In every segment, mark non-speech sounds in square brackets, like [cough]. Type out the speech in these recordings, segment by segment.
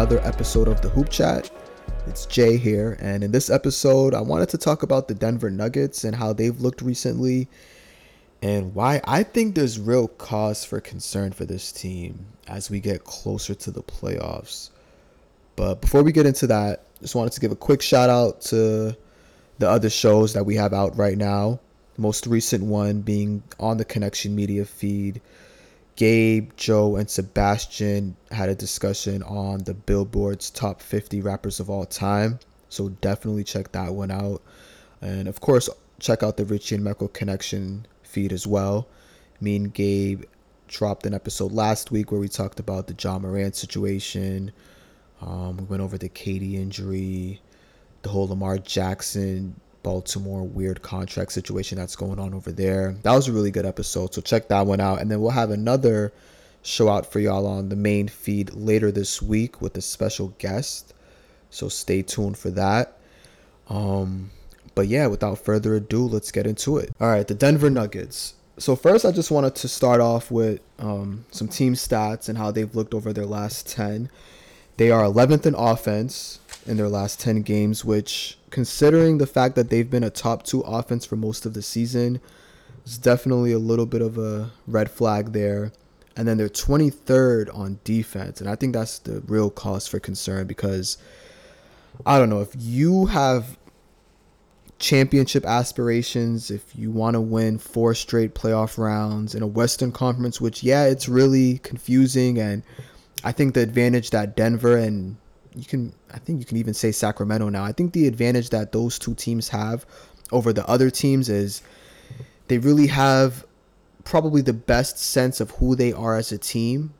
another episode of the Hoop Chat. It's Jay here, and in this episode, I wanted to talk about the Denver Nuggets and how they've looked recently, and why I think there's real cause for concern for this team as we get closer to the playoffs. But before we get into that, just wanted to give a quick shout out to the other shows that we have out right now. The most recent one being on the Connection Media feed Gabe, Joe, and Sebastian had a discussion on the Billboard's top 50 rappers of all time. So definitely check that one out. And of course, check out the Richie and Michael Connection feed as well. Me and Gabe dropped an episode last week where we talked about the Ja Morant situation. Um, we went over the KD injury, the whole Lamar Jackson Baltimore weird contract situation that's going on over there. That was a really good episode, so check that one out. And then we'll have another show out for y'all on the main feed later this week with a special guest. So stay tuned for that. Um, but yeah, without further ado, let's get into it. All right, the Denver Nuggets. So first, I just wanted to start off with um, some team stats and how they've looked over their last ten. They are 11th in offense in their last 10 games, which, considering the fact that they've been a top two offense for most of the season, is definitely a little bit of a red flag there. And then they're 23rd on defense. And I think that's the real cause for concern because I don't know if you have championship aspirations, if you want to win four straight playoff rounds in a Western Conference, which, yeah, it's really confusing and I think the advantage that Denver and you can I think you can even say Sacramento now. I think the advantage that those two teams have over the other teams is they really have probably the best sense of who they are as a team.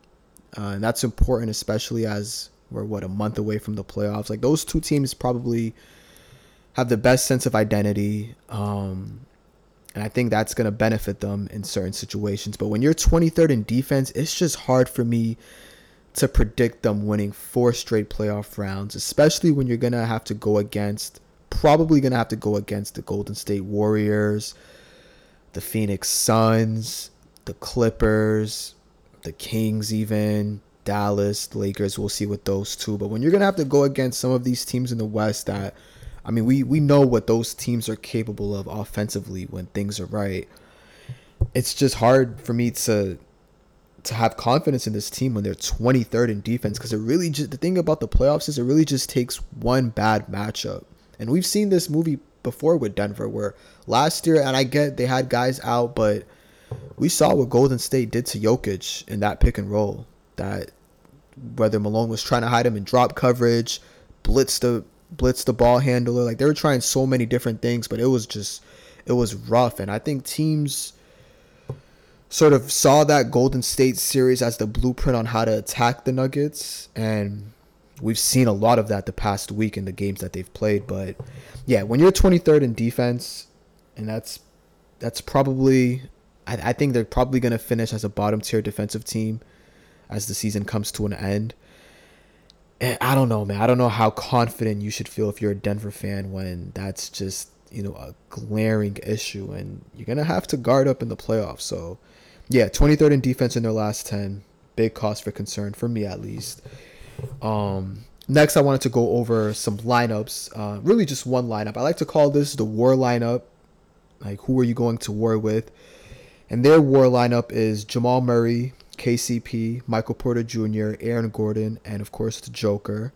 Uh, and that's important especially as we're what a month away from the playoffs. Like those two teams probably have the best sense of identity. Um, and I think that's going to benefit them in certain situations. But when you're 23rd in defense, it's just hard for me to predict them winning four straight playoff rounds, especially when you're going to have to go against, probably going to have to go against the Golden State Warriors, the Phoenix Suns, the Clippers, the Kings, even Dallas, Lakers. We'll see with those two. But when you're going to have to go against some of these teams in the West that, I mean, we, we know what those teams are capable of offensively when things are right. It's just hard for me to to have confidence in this team when they're 23rd in defense because it really just the thing about the playoffs is it really just takes one bad matchup. And we've seen this movie before with Denver where last year and I get they had guys out but we saw what Golden State did to Jokic in that pick and roll that whether Malone was trying to hide him in drop coverage, blitz the blitz the ball handler, like they were trying so many different things but it was just it was rough and I think teams sort of saw that Golden State series as the blueprint on how to attack the Nuggets, and we've seen a lot of that the past week in the games that they've played. But yeah, when you're 23rd in defense, and that's that's probably I, I think they're probably going to finish as a bottom tier defensive team as the season comes to an end. And I don't know, man. I don't know how confident you should feel if you're a Denver fan when that's just you know a glaring issue, and you're gonna have to guard up in the playoffs. So yeah, 23rd in defense in their last 10. Big cause for concern for me at least. Um, next, I wanted to go over some lineups. Uh, really, just one lineup. I like to call this the war lineup. Like, who are you going to war with? And their war lineup is Jamal Murray, KCP, Michael Porter Jr., Aaron Gordon, and of course the Joker.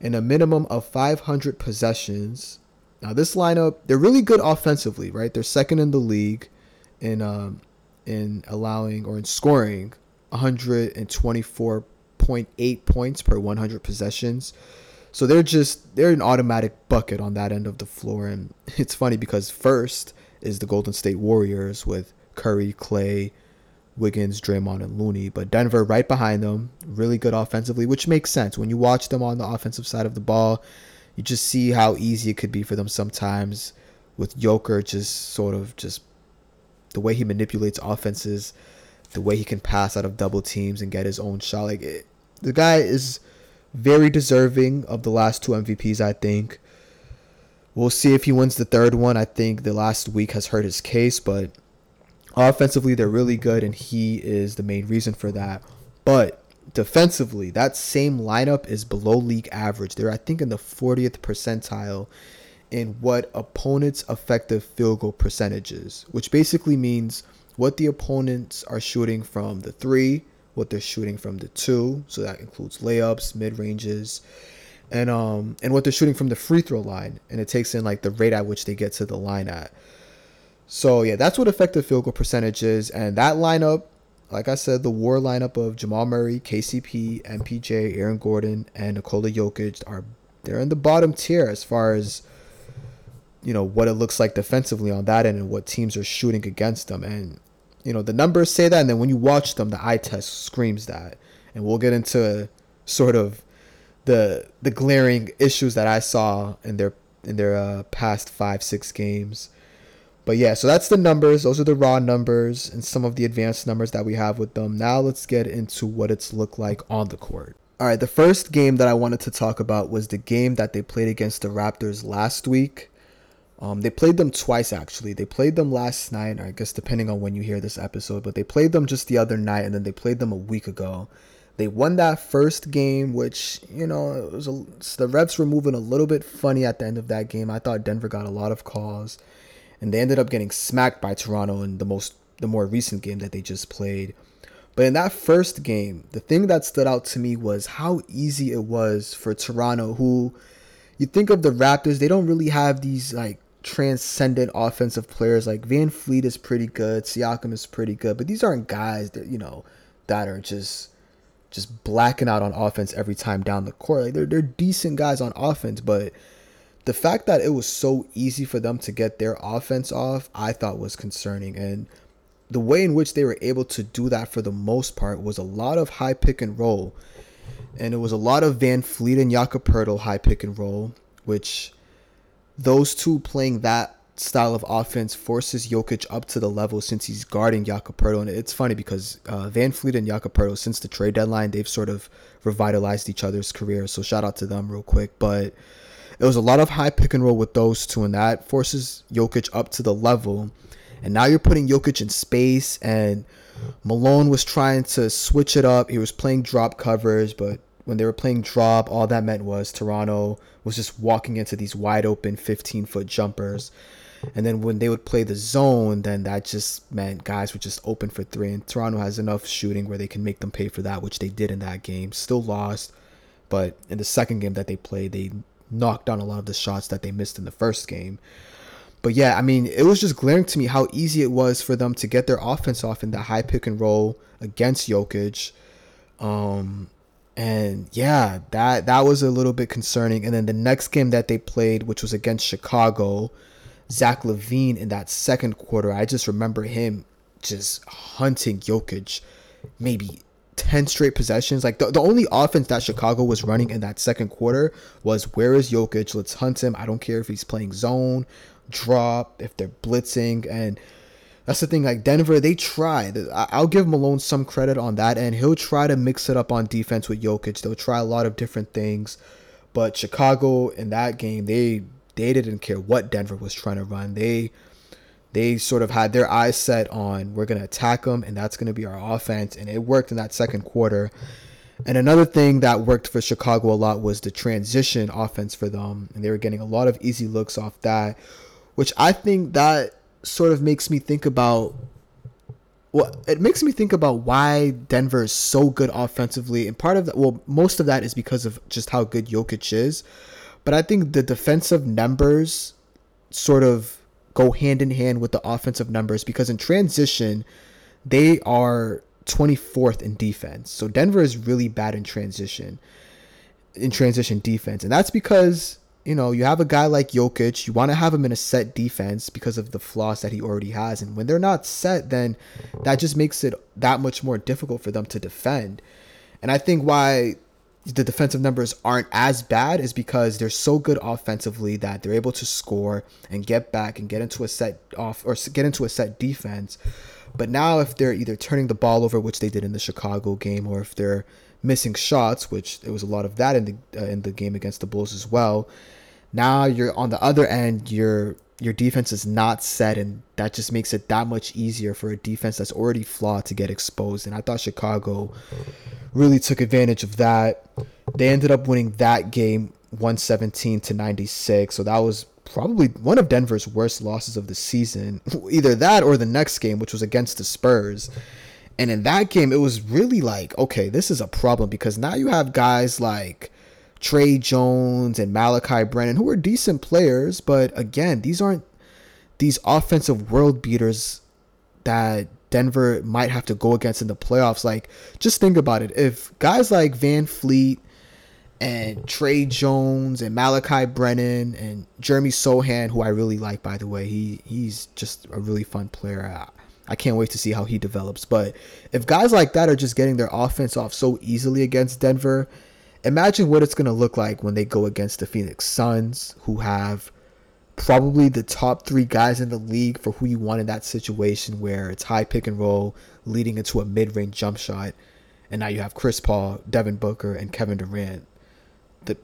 In a minimum of 500 possessions. Now, this lineup, they're really good offensively, right? They're second in the league in um, in allowing or in scoring 124.8 points per 100 possessions. So they're just they're an automatic bucket on that end of the floor and [laughs] it's funny because first is the Golden State Warriors with Curry, Clay, Wiggins, Draymond and Looney, but Denver right behind them, really good offensively, which makes sense. When you watch them on the offensive side of the ball, you just see how easy it could be for them sometimes with Joker just sort of just the way he manipulates offenses, the way he can pass out of double teams and get his own shot. Like it, the guy is very deserving of the last two MVPs. I think. We'll see if he wins the third one. I think the last week has hurt his case, but offensively they're really good, and he is the main reason for that. But defensively, that same lineup is below league average. They're I think in the 40th percentile in what opponents' effective field goal percentages, which basically means what the opponents are shooting from the three, what they're shooting from the two, so that includes layups, mid ranges, and um and what they're shooting from the free throw line, and it takes in like the rate at which they get to the line at. So yeah, that's what effective field goal percentage is, and that lineup, like I said, the war lineup of Jamal Murray, KCP, MPJ, Aaron Gordon, and Nikola Jokic are they're in the bottom tier as far as you know what it looks like defensively on that end and what teams are shooting against them. And you know the numbers say that. And then when you watch them the eye test screams that. And we'll get into sort of the the glaring issues that I saw in their in their uh, past 5 6 games. But yeah so that's the numbers. Those are the raw numbers and some of the advanced numbers that we have with them. Now let's get into what it's looked like on the court. All right the first game that I wanted to talk about was the game that they played against the Raptors last week um, they played them twice actually. They played them last night, or I guess depending on when you hear this episode, but they played them just the other night, and then they played them a week ago. They won that first game, which you know it was a, the refs were moving a little bit funny at the end of that game. I thought Denver got a lot of calls, and they ended up getting smacked by Toronto in the most the more recent game that they just played. But in that first game, the thing that stood out to me was how easy it was for Toronto, who you think of the Raptors, they don't really have these like transcendent offensive players. Like VanVleet is pretty good, Siakam is pretty good, but these aren't guys that you know that are just just blacking out on offense every time down the court. Like they're they're decent guys on offense, but the fact that it was so easy for them to get their offense off, I thought was concerning. And the way in which they were able to do that for the most part was a lot of high pick and roll. And it was a lot of VanVleet and Jakob Poeltl high pick and roll, which those two playing that style of offense forces Jokic up to the level since he's guarding Jakob Poeltl. And it's funny because uh, VanVleet and Jakob Poeltl, since the trade deadline, they've sort of revitalized each other's careers. So shout out to them real quick. But it was a lot of high pick and roll with those two, and that forces Jokic up to the level. And now you're putting Jokic in space, and Malone was trying to switch it up. He was playing drop covers, but when they were playing drop, all that meant was Toronto was just walking into these wide open 15 foot jumpers. And then when they would play the zone, then that just meant guys were just open for three. And Toronto has enough shooting where they can make them pay for that, which they did in that game. Still lost, but in the second game that they played, they knocked down a lot of the shots that they missed in the first game. But yeah, I mean, it was just glaring to me how easy it was for them to get their offense off in the high pick and roll against Jokic. Um, and yeah, that that was a little bit concerning. And then the next game that they played, which was against Chicago, Zach LaVine in that second quarter, I just remember him just hunting Jokic, maybe 10 straight possessions. Like the, the only offense that Chicago was running in that second quarter was where is Jokic? Let's hunt him. I don't care if he's playing zone, drop, if they're blitzing. And that's the thing. Like Denver, they try. I'll give Malone some credit on that, and he'll try to mix it up on defense with Jokic. They'll try a lot of different things, but Chicago in that game, they they didn't care what Denver was trying to run. They they sort of had their eyes set on we're gonna attack them, and that's gonna be our offense, and it worked in that second quarter. And another thing that worked for Chicago a lot was the transition offense for them, and they were getting a lot of easy looks off that, which I think that sort of makes me think about well, it makes me think about why Denver is so good offensively, and part of that, well, most of that is because of just how good Jokic is. But I think the defensive numbers sort of go hand in hand with the offensive numbers because in transition, they are 24th in defense. So Denver is really bad in transition, in transition defense, and that's because you know, you have a guy like Jokic, you want to have him in a set defense because of the flaws that he already has. And when they're not set, then that just makes it that much more difficult for them to defend. And I think why the defensive numbers aren't as bad is because they're so good offensively that they're able to score and get back and get into a set off or get into a set defense. But now if they're either turning the ball over, which they did in the Chicago game, or if they're missing shots, which there was a lot of that in the uh, in the game against the Bulls as well. Now you're on the other end, you're your defense is not set, and that just makes it that much easier for a defense that's already flawed to get exposed. And I thought Chicago really took advantage of that. They ended up winning that game 117 to 96. So that was probably one of Denver's worst losses of the season. [laughs] Either that or the next game, which was against the Spurs. And in that game, it was really like, okay, this is a problem because now you have guys like Tre Jones and Malaki Branham who are decent players, but again, these aren't these offensive world beaters that Denver might have to go against in the playoffs. Like, just think about it. If guys like VanVleet and Tre Jones and Malaki Branham and Jeremy Sochan, who I really like, by the way, he he's just a really fun player. I can't wait to see how he develops. But if guys like that are just getting their offense off so easily against Denver, imagine what it's going to look like when they go against the Phoenix Suns, who have probably the top three guys in the league for who you want in that situation where it's high pick and roll leading into a mid range jump shot. And now you have Chris Paul, Devin Booker, and Kevin Durant, the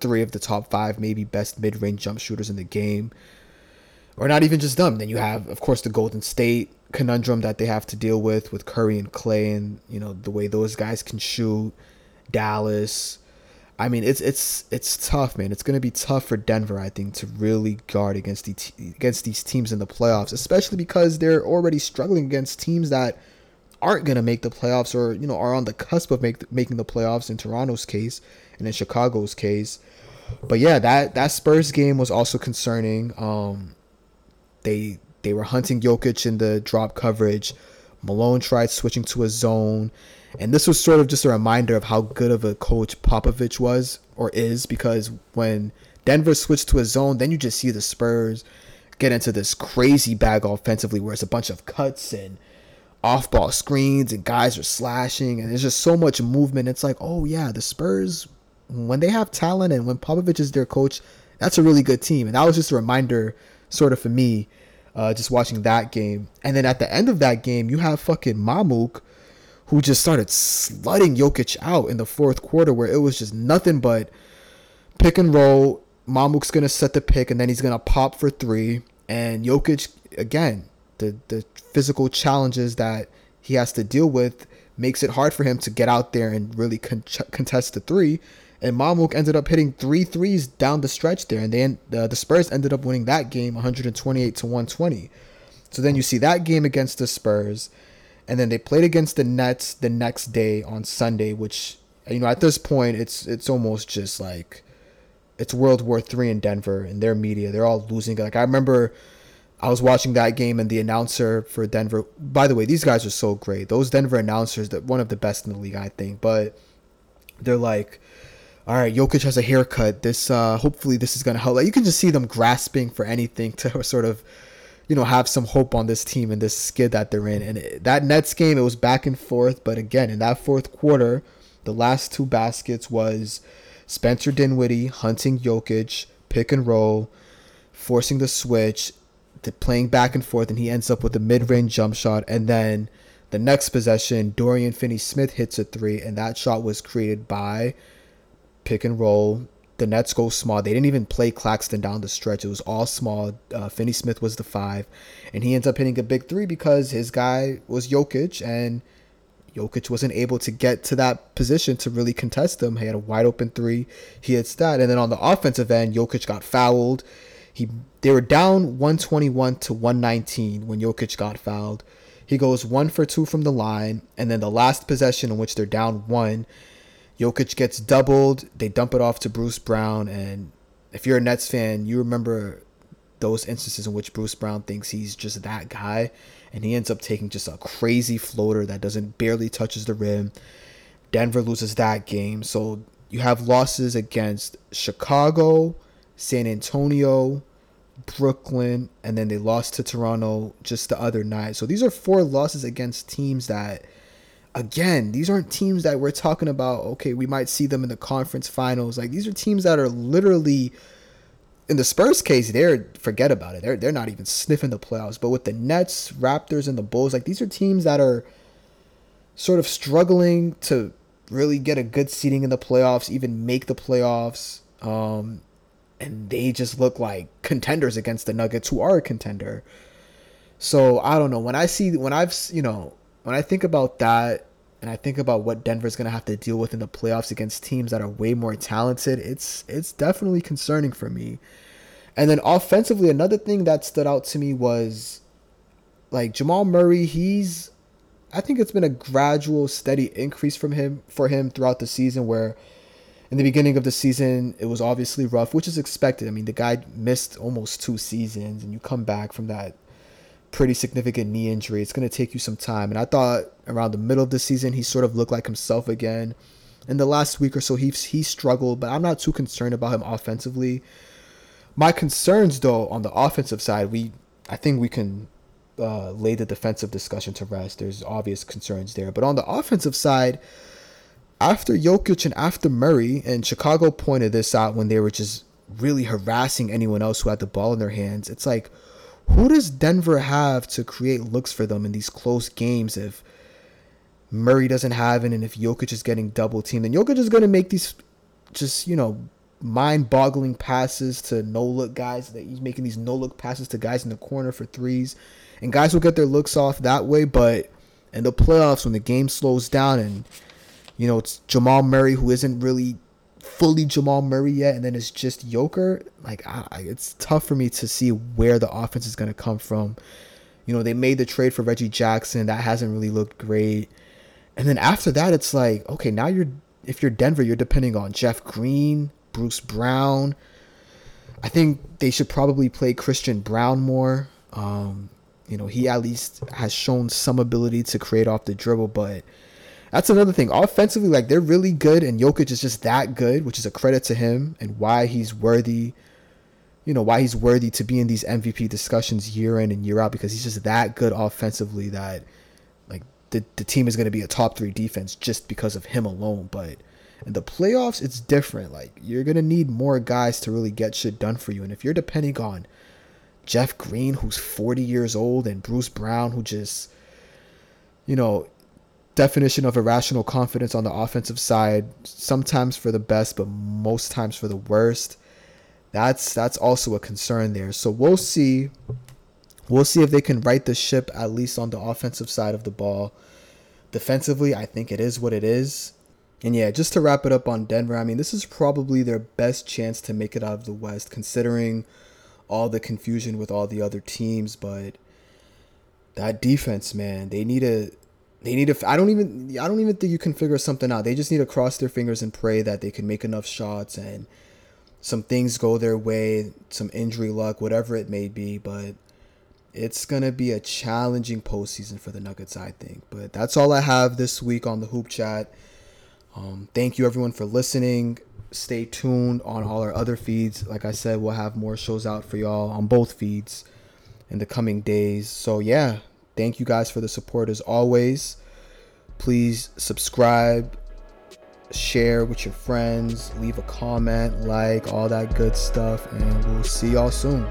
three of the top five, maybe best mid range jump shooters in the game. Or not even just them. Then you have, of course, the Golden State conundrum that they have to deal with with Curry and Clay and, you know, the way those guys can shoot. Dallas, I mean, it's it's it's tough, man. It's going to be tough for Denver, I think, to really guard against the against these teams in the playoffs, especially because they're already struggling against teams that aren't going to make the playoffs or you know are on the cusp of make, making the playoffs in Toronto's case and in Chicago's case. But yeah, that that Spurs game was also concerning. Um, they they were hunting Jokic in the drop coverage. Malone tried switching to a zone. And this was sort of just a reminder of how good of a coach Popovich was or is because when Denver switched to a zone, then you just see the Spurs get into this crazy bag offensively where it's a bunch of cuts and off ball screens and guys are slashing and there's just so much movement. It's like, oh yeah, the Spurs, when they have talent and when Popovich is their coach, that's a really good team. And that was just a reminder, sort of for me, uh, just watching that game. And then at the end of that game, you have fucking Mamuk who just started slutting Jokic out in the fourth quarter, where it was just nothing but pick and roll. Mamuk's gonna set the pick, and then he's gonna pop for three. And Jokic, again, the the physical challenges that he has to deal with makes it hard for him to get out there and really con- contest the three. And Mamuk ended up hitting three threes down the stretch there, and then uh, the Spurs ended up winning that game 128 to 120. So then you see that game against the Spurs and then they played against the Nets the next day on Sunday, which you know at this point it's it's almost just like it's World War Three in Denver and their media. They're all losing. Like I remember I was watching that game and the announcer for Denver. By the way, these guys are so great. Those Denver announcers, that one of the best in the league, I think. But they're like, all right, Jokic has a haircut. This uh, hopefully this is gonna help. Like you can just see them grasping for anything to [laughs] sort of you know, have some hope on this team and this skid that they're in. And it, that Nets game, it was back and forth. But again, in that fourth quarter, the last two baskets was Spencer Dinwiddie hunting Jokic, pick and roll, forcing the switch, to playing back and forth, and he ends up with a mid-range jump shot. And then the next possession, Dorian Finney-Smith hits a three, and that shot was created by pick and roll the Nets go small. They didn't even play Claxton down the stretch. It was all small. Uh, Finney Smith was the five, and he ends up hitting a big three because his guy was Jokic, and Jokic wasn't able to get to that position to really contest him. He had a wide open three. He hits that, and then on the offensive end, Jokic got fouled. He they were down 121 to 119 when Jokic got fouled. He goes one for two from the line, and then the last possession in which they're down one Jokic gets doubled. They dump it off to Bruce Brown, and if you're a Nets fan, you remember those instances in which Bruce Brown thinks he's just that guy, and he ends up taking just a crazy floater that doesn't barely touches the rim. Denver loses that game, so you have losses against Chicago, San Antonio, Brooklyn, and then they lost to Toronto just the other night. So these are four losses against teams that again, these aren't teams that we're talking about. Okay, we might see them in the conference finals. Like these are teams that are literally, in the Spurs case, they're forget about it. They're they're not even sniffing the playoffs. But with the Nets, Raptors, and the Bulls, like these are teams that are sort of struggling to really get a good seating in the playoffs, even make the playoffs. Um, and they just look like contenders against the Nuggets, who are a contender. So I don't know. When I see when I've you know when I think about that and I think about what Denver's gonna have to deal with in the playoffs against teams that are way more talented, it's it's definitely concerning for me. And then offensively, another thing that stood out to me was like Jamal Murray. He's I think it's been a gradual, steady increase from him for him throughout the season. Where in the beginning of the season, it was obviously rough, which is expected. I mean, the guy missed almost two seasons, and you come back from that pretty significant knee injury. It's going to take you some time. And I thought around the middle of the season, he sort of looked like himself again. In the last week or so, he he struggled, but I'm not too concerned about him offensively. My concerns, though, on the offensive side, we I think we can uh, lay the defensive discussion to rest. There's obvious concerns there, but on the offensive side, after Jokic and after Murray, and Chicago pointed this out when they were just really harassing anyone else who had the ball in their hands. It's like who does Denver have to create looks for them in these close games if Murray doesn't have it and if Jokic is getting double teamed? And Jokic is going to make these just, you know, mind boggling passes to no look guys that he's making these no look passes to guys in the corner for threes. And guys will get their looks off that way, but in the playoffs when the game slows down and you know it's Jamal Murray who isn't really fully Jamal Murray yet, and then it's just Joker. Like I, it's tough for me to see where the offense is going to come from. You know, they made the trade for Reggie Jackson. That hasn't really looked great. And then after that, it's like, okay, now you're if you're Denver, you're depending on Jeff Green, Bruce Brown. I think they should probably play Christian Braun more. Um, you know, he at least has shown some ability to create off the dribble, but that's another thing. Offensively, like they're really good, and Jokic is just that good, which is a credit to him and why he's worthy. You know why he's worthy to be in these MVP discussions year in and year out because he's just that good offensively that like the the team is going to be a top three defense just because of him alone. But in the playoffs, it's different. Like you're gonna need more guys to really get shit done for you, and if you're depending on Jeff Green, who's 40 years old, and Bruce Brown, who just you know definition of irrational confidence on the offensive side, sometimes for the best, but most times for the worst. That's that's also a concern there. So we'll see. We'll see if they can right the ship at least on the offensive side of the ball. Defensively, I think it is what it is. And yeah, just to wrap it up on Denver, I mean, this is probably their best chance to make it out of the West, considering all the confusion with all the other teams. But that defense, man, they need to they need to. I don't even. I don't even think you can figure something out. They just need to cross their fingers and pray that they can make enough shots and some things go their way, some injury luck, whatever it may be. But it's gonna be a challenging postseason for the Nuggets, I think. But that's all I have this week on the Hoop Chat. Um, thank you everyone for listening. Stay tuned on all our other feeds. Like I said, we'll have more shows out for y'all on both feeds in the coming days. So yeah, Thank you guys for the support as always. Please subscribe, share with your friends, leave a comment, like, all that good stuff, and we'll see y'all soon.